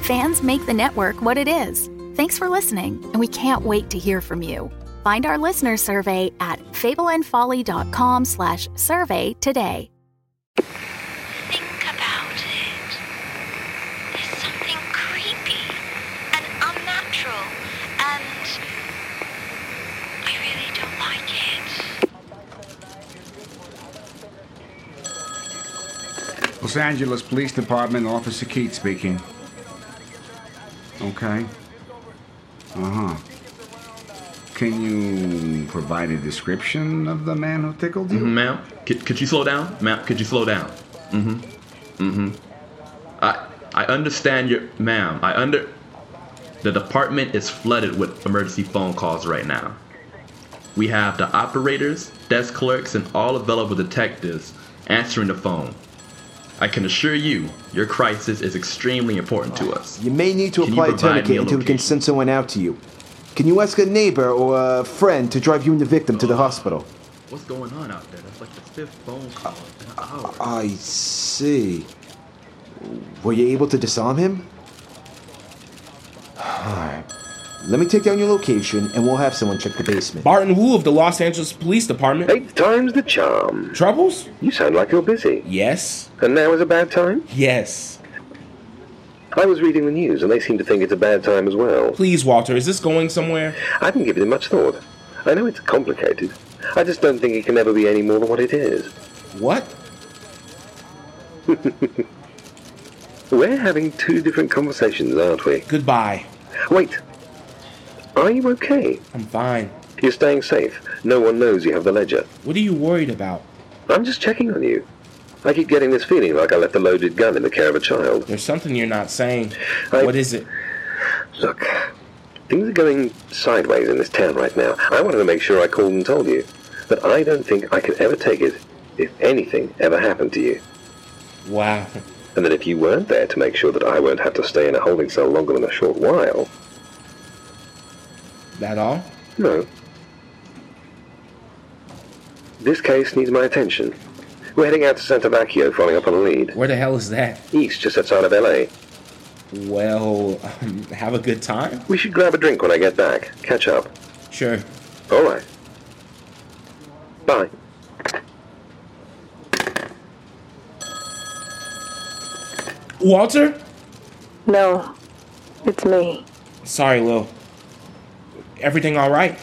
Fans make the network what it is. Thanks for listening, and we can't wait to hear from you. Find our listener survey at fableandfolly.com slash survey today. Think about it. There's something creepy and unnatural, and I really don't like it. Los Angeles Police Department, Officer Keith speaking. Okay. Uh huh. Can you provide a description of the man who tickled you? Mhm, ma'am, could, could you slow down? Ma'am, could you slow down? Mm-hmm. Mm-hmm. I I understand your ma'am. I under the department is flooded with emergency phone calls right now. We have the operators, desk clerks, and all available detectives answering the phone. I can assure you, your crisis is extremely important to us. You may need to Can apply a tourniquet a until we can send someone out to you. Can you ask a neighbor or a friend to drive you and the victim to the hospital? What's going on out there? That's like the fifth phone call in an hour. I see. Were you able to disarm him? Alright. Let me take down your location and we'll have someone check the basement. Barton Wu of the Los Angeles Police Department. Eighth time's the charm. Troubles? You sound like you're busy. Yes. And now is a bad time? Yes. I was reading the news and they seem to think it's a bad time as well. Please, Walter, is this going somewhere? I haven't given it much thought. I know it's complicated. I just don't think it can ever be any more than what it is. What? We're having two different conversations, aren't we? Goodbye. Wait. Are you okay? I'm fine. You're staying safe. No one knows you have the ledger. What are you worried about? I'm just checking on you. I keep getting this feeling like I left a loaded gun in the care of a child. There's something you're not saying. I- What is it? Look, things are going sideways in this town right now. I wanted to make sure I called and told you. But I don't think I could ever take it if anything ever happened to you. Wow. And that if you weren't there to make sure that I won't have to stay in a holding cell longer than a short while, That all? no. This case needs my attention. We're heading out to Santa Vecchio following up on a lead. Where the hell is that? East, just outside of LA. Well, um, have a good time? We should grab a drink when I get back. Catch up. Sure. All right. Bye. Walter? No, it's me. Sorry, Lil. Everything all right?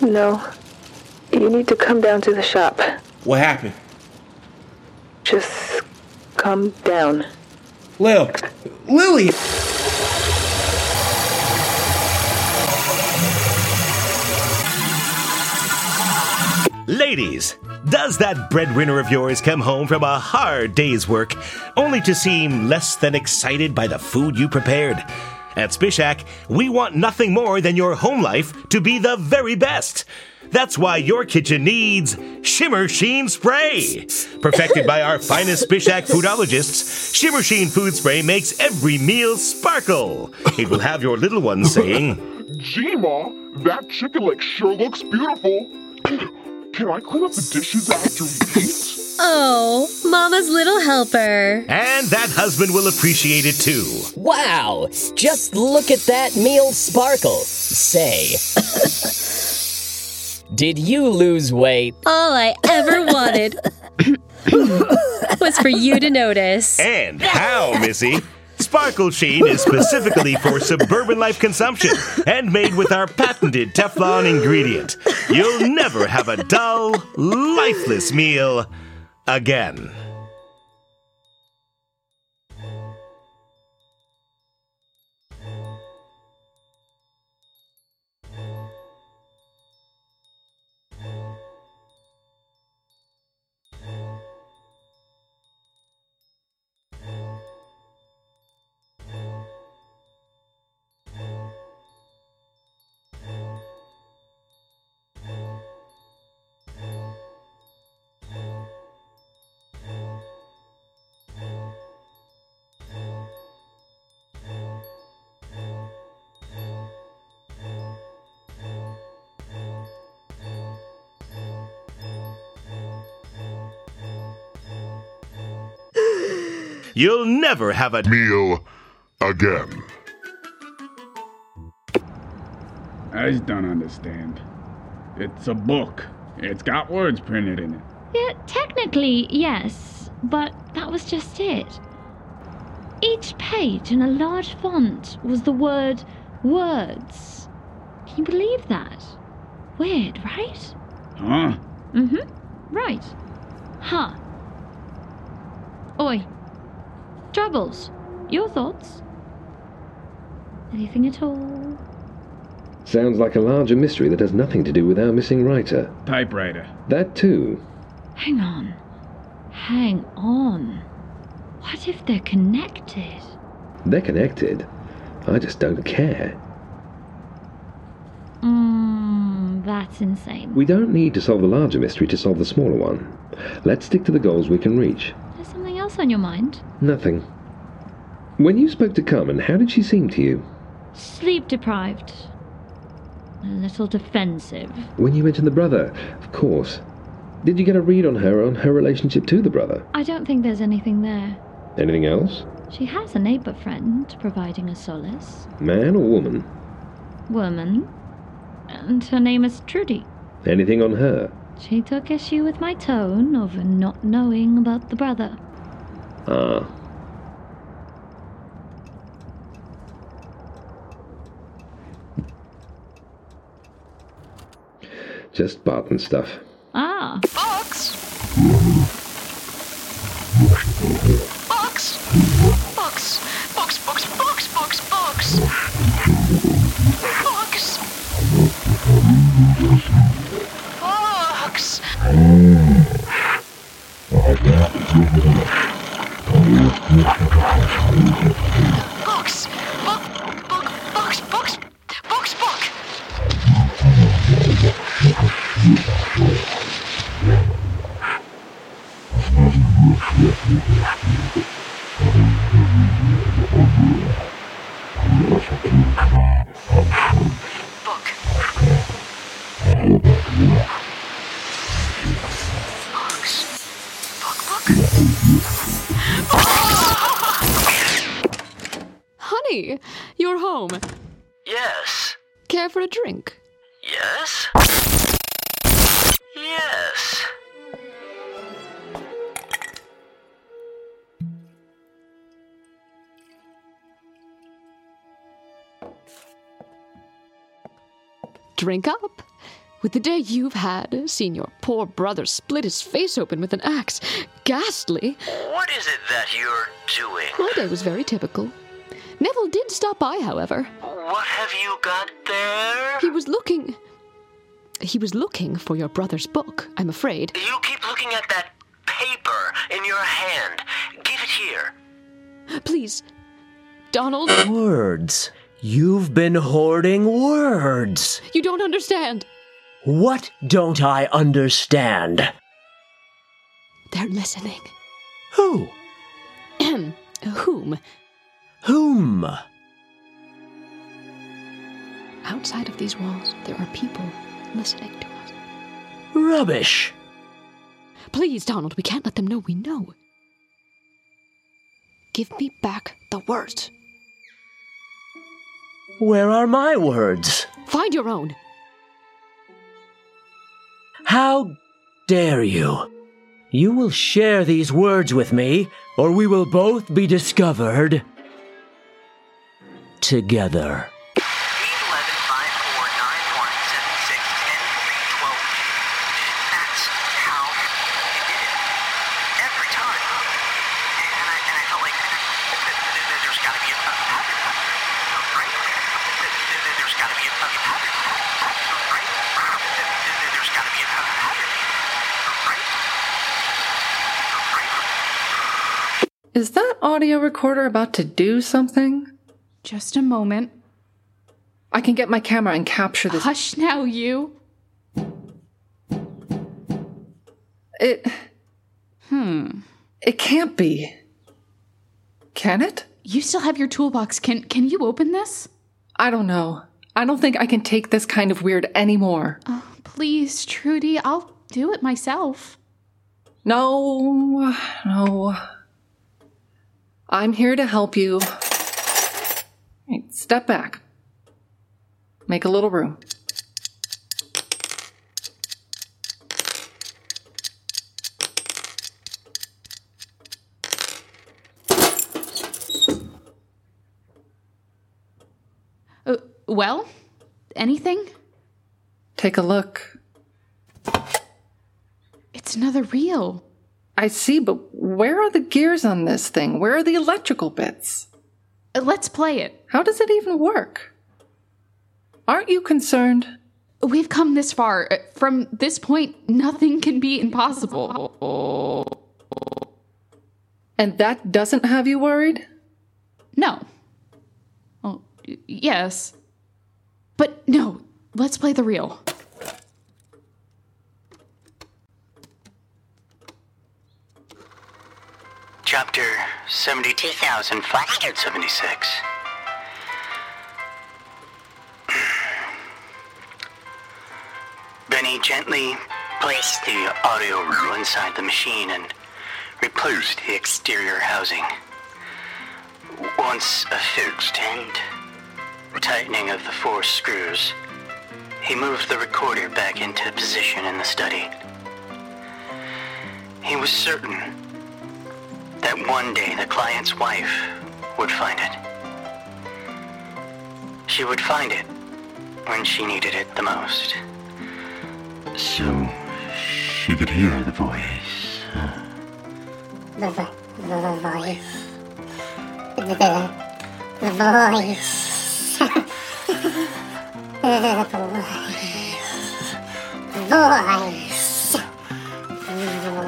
No, you need to come down to the shop. What happened? Just come down. Lil. Lily! Ladies, does that breadwinner of yours come home from a hard day's work only to seem less than excited by the food you prepared? At Spishak, we want nothing more than your home life to be the very best. That's why your kitchen needs Shimmer Sheen Spray. Perfected by our finest Spishak foodologists, Shimmer Sheen Food Spray makes every meal sparkle. It will have your little ones saying, Gee, Ma, that chicken leg sure looks beautiful. Can I clean up the dishes after we eat? Oh, Mama's little helper. and that husband will appreciate it too. Wow! Just look at that meal sparkle. Say, did you lose weight? All I ever wanted was for you to notice. And how, Missy? Sparkle Sheen is specifically for suburban life consumption and made with our patented Teflon ingredient. You'll never have a dull, lifeless meal again. You'll never have a meal again. I just don't understand. It's a book. It's got words printed in it. Yeah, technically, yes, but that was just it. Each page in a large font was the word words. Can you believe that? Weird, right? Huh? Mm hmm. Right. Huh. Oi. Troubles. Your thoughts? Anything at all? Sounds like a larger mystery that has nothing to do with our missing writer. Typewriter. That too. Hang on. Hang on. What if they're connected? They're connected. I just don't care. Mmm, that's insane. We don't need to solve the larger mystery to solve the smaller one. Let's stick to the goals we can reach. Else on your mind? Nothing. When you spoke to Carmen, how did she seem to you? Sleep deprived. A little defensive. When you mentioned the brother, of course. Did you get a read on her on her relationship to the brother? I don't think there's anything there. Anything else? She has a neighbor friend providing a solace. Man or woman? Woman. And her name is Trudy. Anything on her? She took issue with my tone of not knowing about the brother. Ah. Just Barton stuff. Ah. Box? Box? Box? Box, box, box, box, box. Box. Box. Drink up. With the day you've had, seeing your poor brother split his face open with an axe. Ghastly. What is it that you're doing? My day was very typical. Neville did stop by, however. What have you got there? He was looking. He was looking for your brother's book, I'm afraid. You keep looking at that paper in your hand. Give it here. Please, Donald. Words. You've been hoarding words. You don't understand. What don't I understand? They're listening. Who? Whom? Whom? Outside of these walls, there are people listening to us. Rubbish. Please, Donald, we can't let them know we know. Give me back the words. Where are my words? Find your own. How dare you? You will share these words with me, or we will both be discovered together. That's how he did it. Every time. And I, and I felt like th- th- th- there's got to be a pattern. Right? Th- th- There's got to be a pattern. Right? Th- th- There's got to be a pattern. Right? Is that audio recorder about to do something? Just a moment. I can get my camera and capture this. Hush now, you. It. Hmm. It can't be. Can it? You still have your toolbox. Can can you open this? I don't know. I don't think I can take this kind of weird anymore. Oh, please, Trudy, I'll do it myself. No, no. I'm here to help you. Right, step back. Make a little room. Uh, well, anything? Take a look. It's another reel. I see, but where are the gears on this thing? Where are the electrical bits? Uh, let's play it. How does it even work? Aren't you concerned? We've come this far. Uh, From this point, nothing can be impossible. And that doesn't have you worried? No. Well, yes. But no, let's play the reel. Chapter 72,576. Benny gently placed the audio reel inside the machine and replaced the exterior housing. Once affixed and tightening of the four screws, he moved the recorder back into position in the study. He was certain that one day the client's wife would find it. She would find it when she needed it the most. So she could hear the voice. The, vo- the voice. The, the voice. the voice. The voice.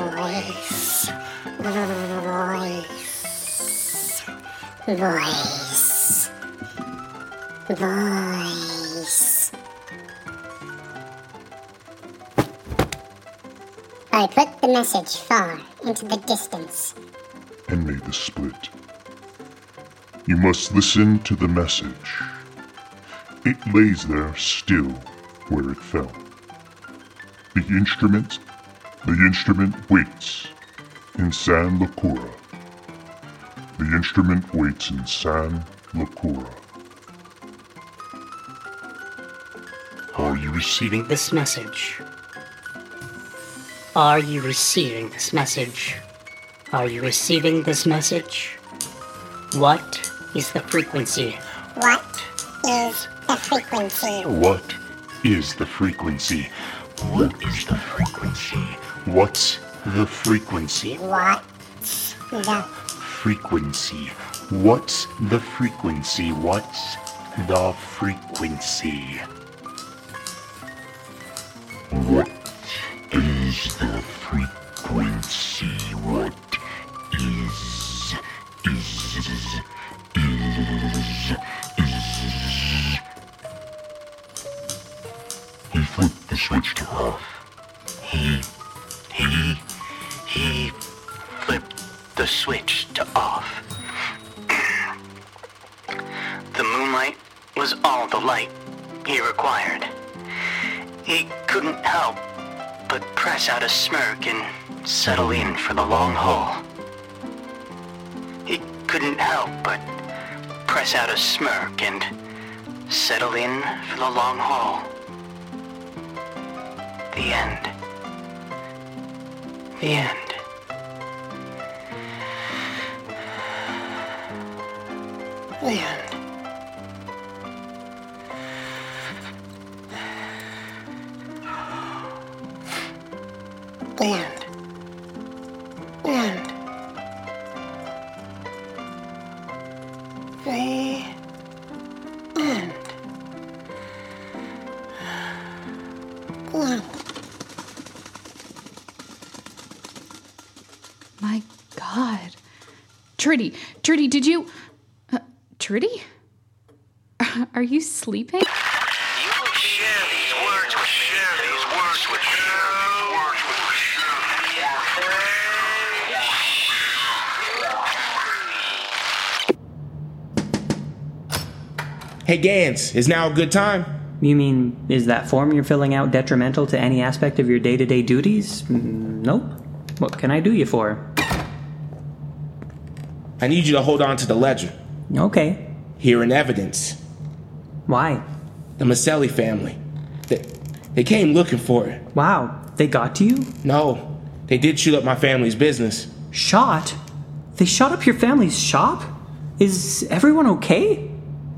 Voice. Voice. Voice. Voice. I put the message far into the distance. and made the split. You must listen to the message. It lays there still where it fell. The instrument, the instrument waits in San Lacura. The instrument waits in San Lacura. Are you receiving this message? Are you receiving this message? Are you receiving this message? What is the frequency? What is the frequency? What is the frequency? What is the frequency? What's the frequency? What's the Frequency. What's the frequency? What's the frequency? What is the frequency? What is is is is He flipped the switch to off. He, he, he the switch to off. the moonlight was all the light he required. He couldn't help but press out a smirk and settle in for the long haul. He couldn't help but press out a smirk and settle in for the long haul. The end. The end. The end. The end. The end. The end. The. My God. Trudy, Trudy, did you. Trudy? Are you sleeping? Hey Gans, is now a good time? You mean, is that form you're filling out detrimental to any aspect of your day to day duties? Mm, Nope. What can I do you for? I need you to hold on to the ledger. Okay. Here in evidence. Why? The Maselli family. They, they came looking for it. Wow, they got to you? No, they did shoot up my family's business. Shot? They shot up your family's shop? Is everyone okay?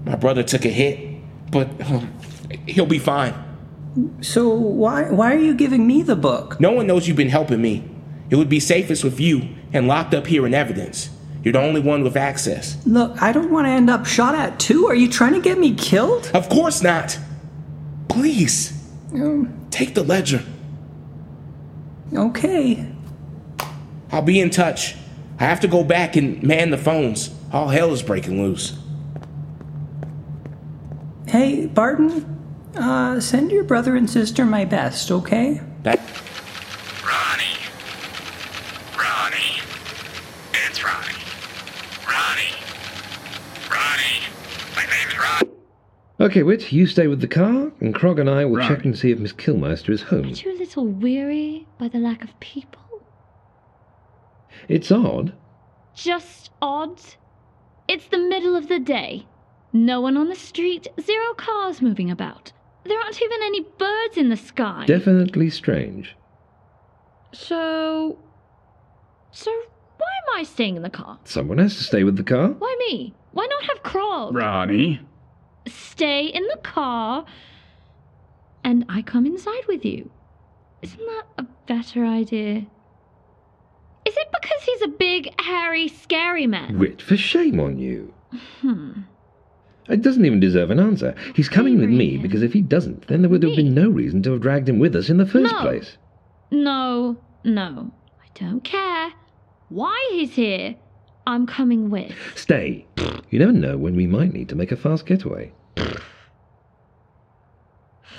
My brother took a hit, but um, he'll be fine. So why why are you giving me the book? No one knows you've been helping me. It would be safest with you and locked up here in evidence. You're the only one with access. Look, I don't want to end up shot at too. Are you trying to get me killed? Of course not. Please. Um, Take the ledger. Okay. I'll be in touch. I have to go back and man the phones. All hell is breaking loose. Hey, Barton, uh, send your brother and sister my best, okay? That Okay, Wit, you stay with the car, and Krog and I will Right. check and see if Miss Kilmeister is home. Aren't you a little weary by the lack of people? It's odd. Just odd. It's the middle of the day. No one on the street, zero cars moving about. There aren't even any birds in the sky. Definitely strange. so. So, why am I staying in the car? Someone has to stay with the car. Why me? Why not have Krog? Ronnie. Stay in the car and I come inside with you. Isn't that a better idea? Is it because he's a big, hairy, scary man? Wit, for shame on you. Hmm. It doesn't even deserve an answer. He's coming with me because if he doesn't, then there would have been no reason to have dragged him with us in the first No. place. No, no. I don't care. Why he's here, I'm coming with. Stay. You never know when we might need to make a fast getaway.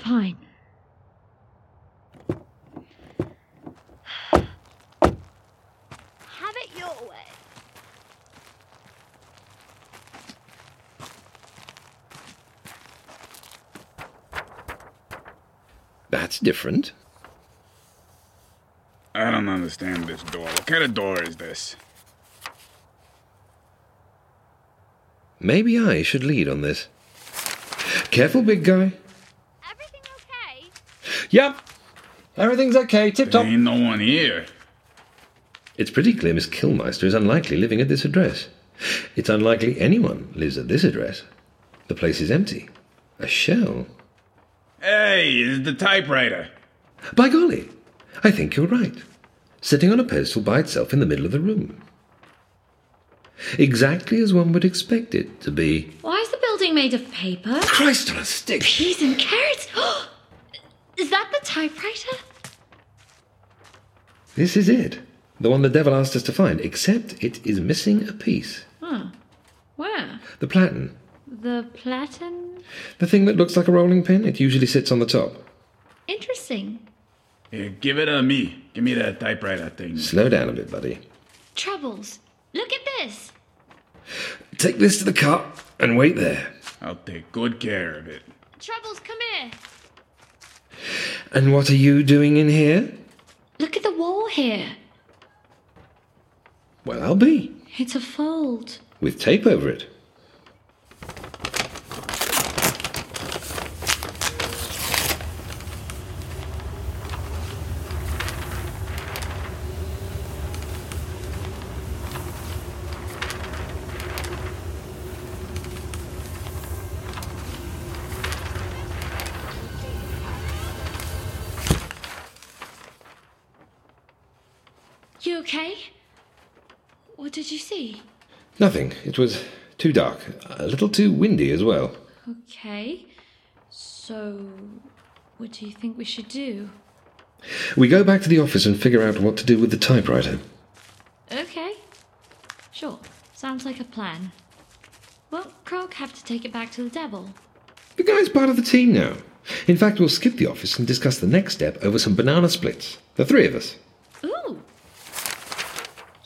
Fine. Have it your way. That's different. I don't understand this door. What kind of door is this? Maybe I should lead on this. Careful, big guy. Everything okay? Yep. Everything's okay. Tip top. Ain't no one here. It's pretty clear Miss Kilmeister is unlikely living at this address. It's unlikely anyone lives at this address. The place is empty. A shell. Hey, it's the typewriter. By golly, I think you're right. Sitting on a pedestal by itself in the middle of the room. Exactly as one would expect it to be. Why is the building made of paper? Christ on a stick! Peas and carrots? is that the typewriter? This is it. The one the devil asked us to find, except it is missing a piece. Huh. Where? The platen. The platen? The thing that looks like a rolling pin, it usually sits on the top. Interesting. Here, give it to me. Give me that typewriter thing. Slow down a bit, buddy. Troubles. Look at this. Take this to the car and wait there. I'll take good care of it. Troubles, come here. And what are you doing in here? Look at the wall here. Well, I'll be. It's a fold. With tape over it. You okay? What did you see? Nothing. It was too dark. A little too windy as well. Okay. So, what do you think we should do? We go back to the office and figure out what to do with the typewriter. Okay. Sure. Sounds like a plan. Won't Krog have to take it back to the devil. The guy's part of the team now. In fact, we'll skip the office and discuss the next step over some banana splits. The three of us. Ooh.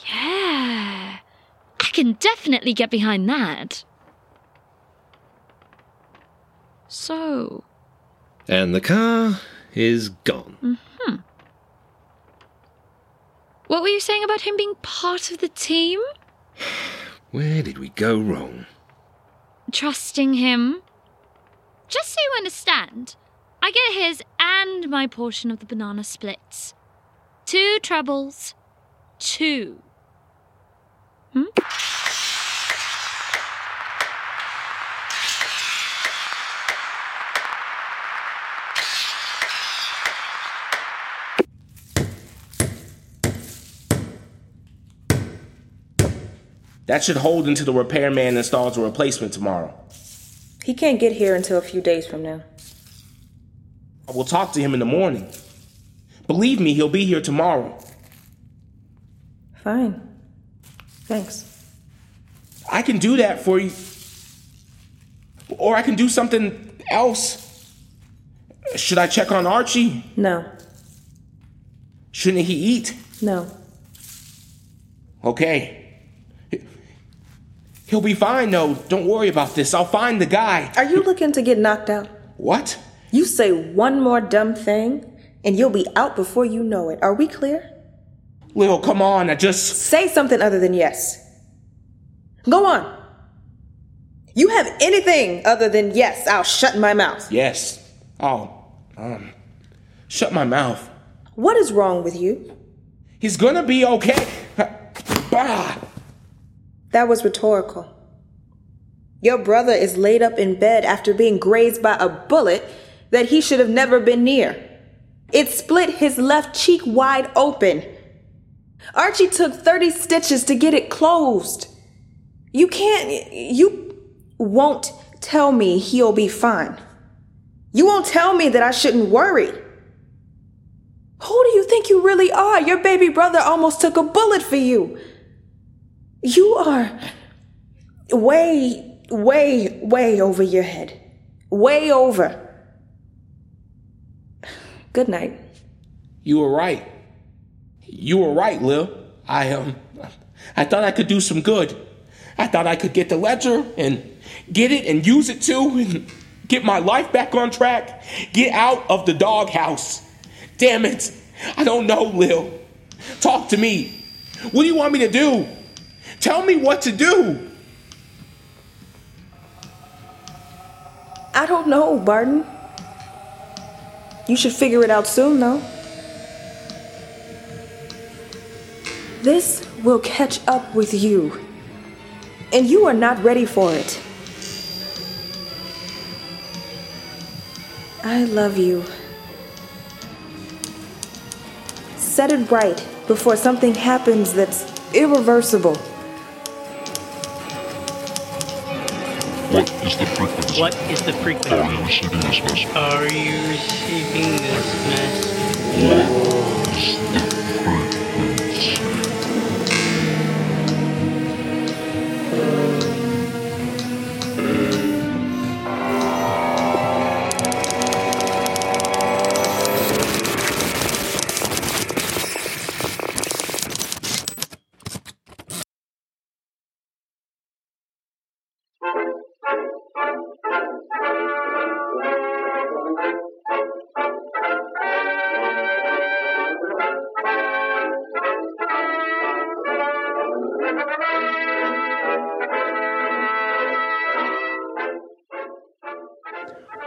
Yeah. I can definitely get behind that. So, And the car is gone. hmm. What were you saying about him being part of the team? Where did we go wrong? Trusting him. Just so you understand, I get his and my portion of the banana splits. Two trebles. Two. Hmm? That should hold until the repairman installs a replacement tomorrow. He can't get here until a few days from now. I will talk to him in the morning. Believe me, he'll be here tomorrow. Fine. Thanks. I can do that for you. Or I can do something else. Should I check on Archie? No. Shouldn't he eat? No. Okay. He'll be fine, though. Don't worry about this. I'll find the guy. Are you looking to get knocked out? What? You say one more dumb thing, and you'll be out before you know it. Are we clear? Lil, come on. I just. Say something other than yes. Go on. You have anything other than yes, I'll shut my mouth. Yes. Oh, um. Shut my mouth. What is wrong with you? He's gonna be okay. Bah! That was rhetorical. Your brother is laid up in bed after being grazed by a bullet that he should have never been near. It split his left cheek wide open. Archie took 30 stitches to get it closed. You can't, you won't tell me he'll be fine. You won't tell me that I shouldn't worry. Who do you think you really are? Your baby brother almost took a bullet for you. You are way, way, way over your head. Way over. Good night. You were right. You were right, Lil. I um I thought I could do some good. I thought I could get the ledger and get it and use it too and get my life back on track. Get out of the doghouse. Damn it. I don't know, Lil. Talk to me. What do you want me to do? Tell me what to do. I don't know, Barton. You should figure it out soon, though. This will catch up with you. And you are not ready for it. I love you. Set it right before something happens that's irreversible. What is the frequency? What is the frequency? Oh, are you receiving this message? Are you receiving this message? What is the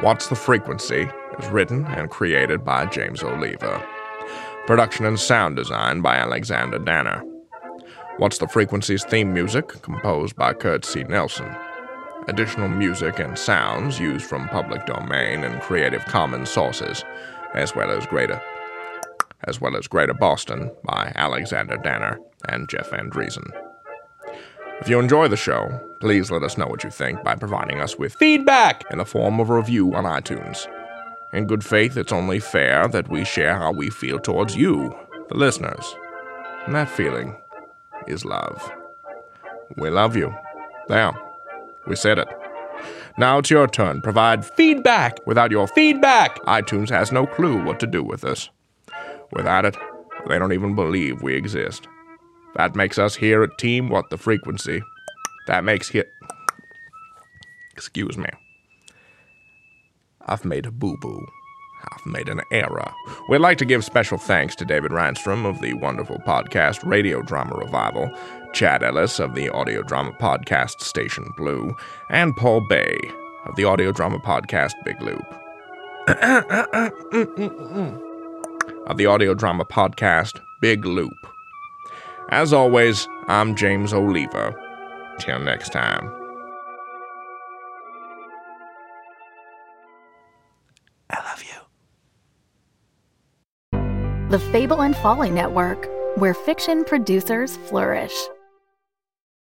What's the Frequency is written and created by James Oliva. Production and sound design by Alexander Danner. What's the Frequency's theme music composed by Kurt C. Nelson. Additional music and sounds used from public domain and Creative Commons sources, as well as Greater as well as Greater Boston by Alexander Danner and Jeff Van Dreason. If you enjoy the show, please let us know what you think by providing us with feedback in the form of a review on iTunes. In good faith, it's only fair that we share how we feel towards you, the listeners. And that feeling is love. We love you. There, we said it. Now it's your turn. Provide feedback. Without your feedback, iTunes has no clue what to do with us. Without it, they don't even believe we exist. That makes us here at Team What the Frequency. That makes it. Excuse me. I've made a boo boo. I've made an error. We'd like to give special thanks to David Rheinstrom of the wonderful podcast Radio Drama Revival, Chad Ellis of the audio drama podcast Station Blue, and Paul Bae of the audio drama podcast Big Loop. of the audio drama podcast Big Loop. As always, I'm James Oliva. Till next time. I love you. The Fable and Folly Network, where fiction producers flourish.